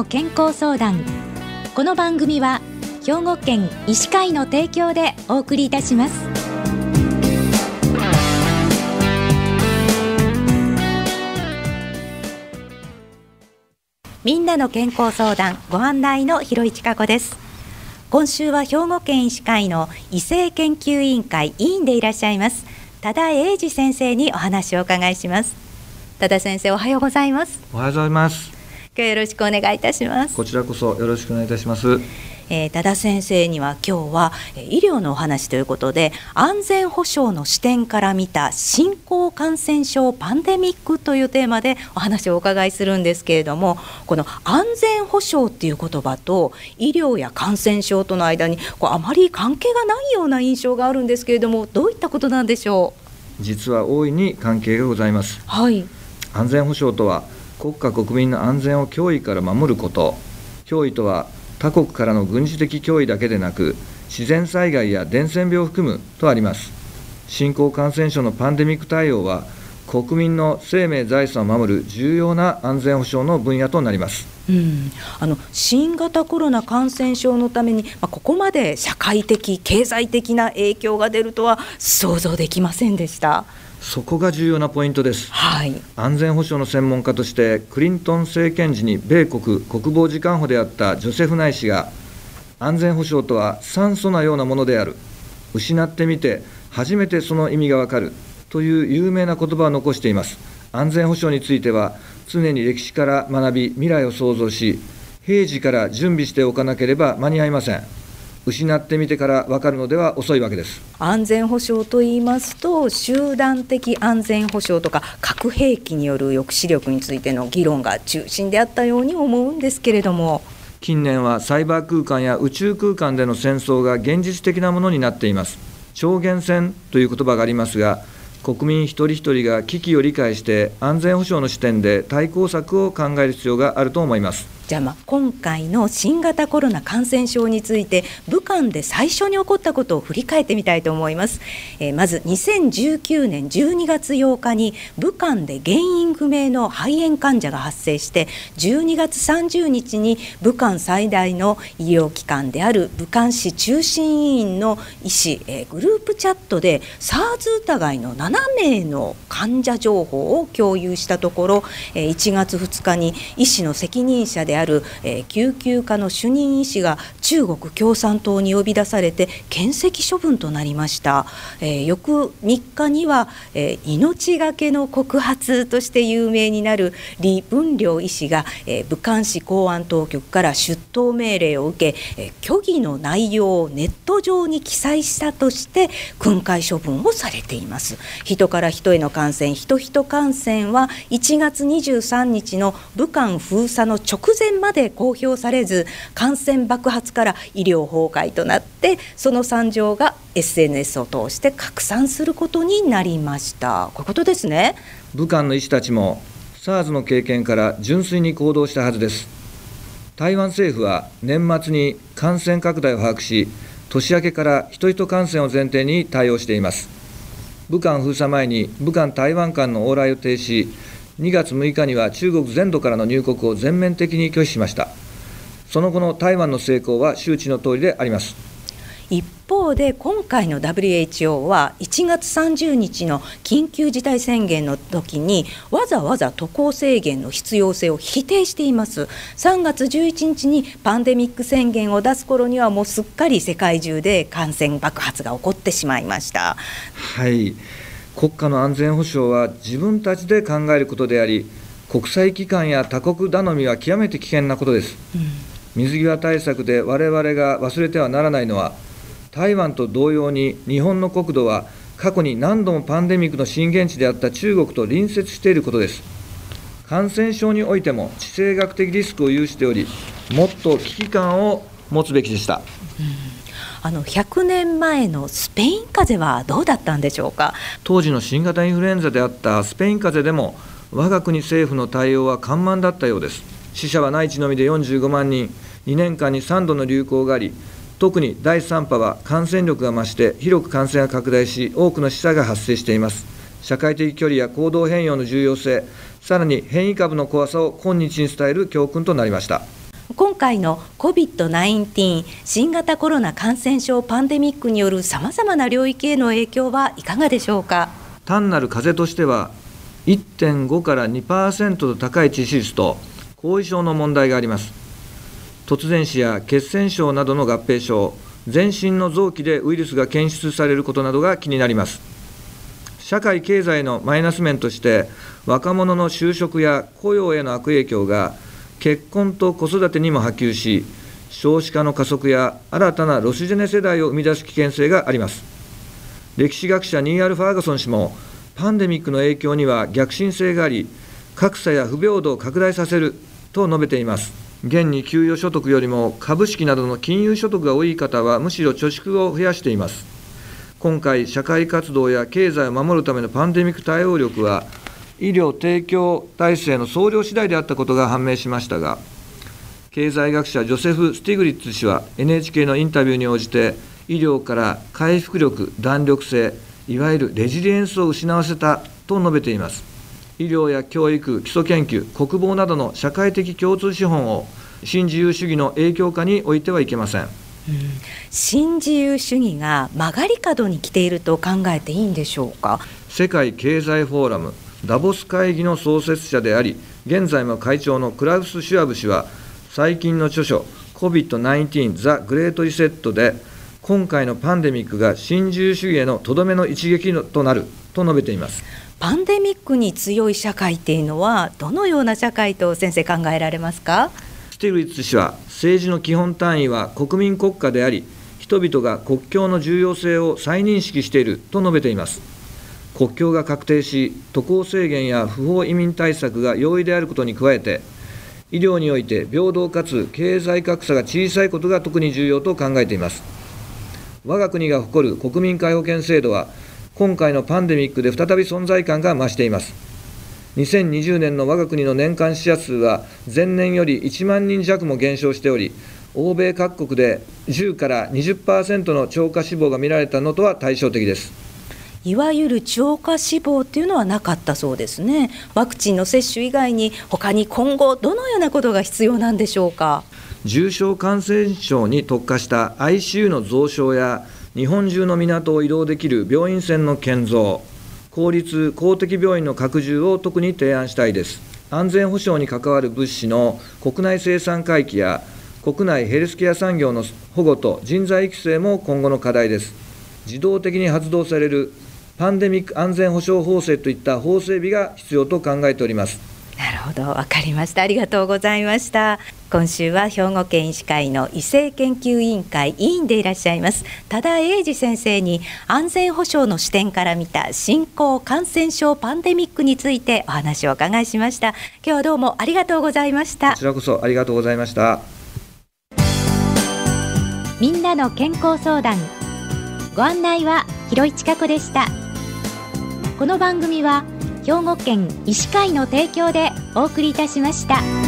の健康相談。この番組は兵庫県医師会の提供でお送りいたします。みんなの健康相談ご案内の広市加子です。今週は兵庫県医師会の異性研究委員会委員でいらっしゃいます多田英二先生にお話をお伺いします。多田先生おはようございます。おはようございます。今日よろしくお願いいたします。こちらこそよろしくお願いいたします。えー、多田先生には今日は医療のお話ということで安全保障の視点から見た新興感染症パンデミックというテーマでお話をお伺いするんですけれどもこの安全保障っていう言葉と医療や感染症との間にこうあまり関係がないような印象があるんですけれどもどういったことなんでしょう？実は大いに関係がございます、はい、安全保障とは国家国民の安全を脅威から守ること。脅威とは他国からの軍事的脅威だけでなく自然災害や伝染病を含むとあります。新興感染症のパンデミック対応は国民の生命財産を守る重要な安全保障の分野となります、うん、あの新型コロナ感染症のために、まあ、ここまで社会的経済的な影響が出るとは想像できませんでした。そこが重要なポイントです、はい、安全保障の専門家としてクリントン政権時に米国国防次官補であったジョセフ・ナイ氏が安全保障とは酸素のようなものである。失ってみて初めてその意味がわかる。という有名な言葉を残しています。安全保障については常に歴史から学び未来を創造し平時から準備しておかなければ間に合いません失ってみてから分かるのでは遅いわけです。安全保障といいますと集団的安全保障とか核兵器による抑止力についての議論が中心であったように思うんですけれども。近年はサイバー空間や宇宙空間での戦争が現実的なものになっています。超限戦という言葉がありますが国民一人一人が危機を理解して安全保障の視点で対抗策を考える必要があると思いますじゃあまあ今回の新型コロナ感染症について武漢で最初に起こったことを振り返ってみたいと思います、えー、まず2019年12月8日に武漢で原因不明の肺炎患者が発生して12月30日に武漢最大の医療機関である武漢市中心委員の医師、えー、グループチャットで SARS 疑いの7名の患者情報を共有したところ、えー、1月2日に医師の責任者である、えー、救急科の主任医師が中国共産党に呼び出されて検責処分となりました、えー、翌3日には、えー、命がけの告発として有名になる李文良医師が、えー、武漢市公安当局から出頭命令を受け、えー、虚偽の内容をネット上に記載したとして訓戒処分をされています。人から人への感染人人感染は1月23日の武漢封鎖の直前前まで公表されず感染爆発から医療崩壊となってその惨状が SNS を通して拡散することになりました。こういうことですね。武漢の医師たちも SARS の経験から純粋に行動したはずです。台湾政府は年末に感染拡大を把握し年明けから人々感染を前提に対応しています。武漢封鎖前に武漢台湾間の往来を停止2月6日には中国全土からの入国を全面的に拒否しました。その後の台湾の成功は周知の通りであります。一方で今回の WHO は1月30日の緊急事態宣言の時にわざわざ渡航制限の必要性を否定しています3月11日にパンデミック宣言を出す頃にはもうすっかり世界中で感染爆発が起こってしまいましたはい国家の安全保障は自分たちで考えることであり、国際機関や他国頼みは極めて危険なことです。うん、水際対策で我々が忘れてはならないのは、台湾と同様に日本の国土は過去に何度もパンデミックの震源地であった中国と隣接していることです。感染症においても地政学的リスクを有しており、もっと危機感を持つべきでした。うんあの100年前のスペイン風邪はどうだったんでしょうか？当時の新型インフルエンザであったスペイン風邪でも我が国政府の対応は緩慢だったようです。死者は内地のみで45万人。2年間に3度の流行があり特に第3波は感染力が増して広く感染が拡大し多くの死者が発生しています。社会的距離や行動変容の重要性さらに変異株の怖さを今日に伝える教訓となりました。今回の COVID-19 新型コロナ感染症パンデミックによるさまざまな領域への影響はいかがでしょうか？単なる風邪としては1.5から2%と高い致死率と後遺症の問題があります。突然死や血栓症などの合併症全身の臓器でウイルスが検出されることなどが気になります。社会経済のマイナス面として若者の就職や雇用への悪影響が結婚と子育てにも波及し、少子化の加速や新たなロスジェネ世代を生み出す危険性があります。歴史学者ニーアル・ファーガソン氏も、パンデミックの影響には逆進性があり、格差や不平等を拡大させると述べています。現に給与所得よりも株式などの金融所得が多い方は、むしろ貯蓄を増やしています。今回、社会活動や経済を守るためのパンデミック対応力は、医療提供体制の総量次第であったことが判明しましたが、経済学者ジョセフ・スティグリッツ氏は NHK のインタビューに応じて、医療から回復力、弾力性、いわゆるレジリエンスを失わせたと述べています。医療や教育、基礎研究、国防などの社会的共通資本を新自由主義の影響下に置いてはいけません。うん、新自由主義が曲がり角に来ていると考えていいんでしょうか？世界経済フォーラムダボス会議の創設者であり、現在も会長のクラウス・シュアブ氏は、最近の著書、COVID-19 ザ・グレート・リセットで、今回のパンデミックが新自由主義へのとどめの一撃となると述べています。パンデミックに強い社会っていうのは、どのような社会と先生、考えられますか？スティグリッツ氏は、政治の基本単位は国民国家であり、人々が国境の重要性を再認識していると述べています。国境が確定し、渡航制限や不法移民対策が容易であることに加えて、医療において平等かつ経済格差が小さいことが特に重要と考えています。我が国が誇る国民皆保険制度は、今回のパンデミックで再び存在感が増しています。2020年の我が国の年間死者数は前年より1万人弱も減少しており、欧米各国で10から20%の超過死亡が見られたのとは対照的です。いわゆる超過死亡っていうのはなかったそうですね。ワクチンの接種以外に他に今後どのようなことが必要なんでしょうか？重症感染症に特化した ICU の増床や日本中の港を移動できる病院船の建造、公立公的病院の拡充を特に提案したいです。安全保障に関わる物資の国内生産回帰や国内ヘルスケア産業の保護と人材育成も今後の課題です。自動的に発動されるパンデミック安全保障法制といった法整備が必要と考えております。なるほど、わかりました。ありがとうございました。今週は兵庫県医師会の医政研究委員会委員でいらっしゃいます多田英二先生に安全保障の視点から見た新興感染症パンデミックについてお話をお伺いしました。今日はどうもありがとうございました。こちらこそありがとうございました。みんなの健康相談ご案内は広市千子でした。この番組は兵庫県医師会の提供でお送りいたしました。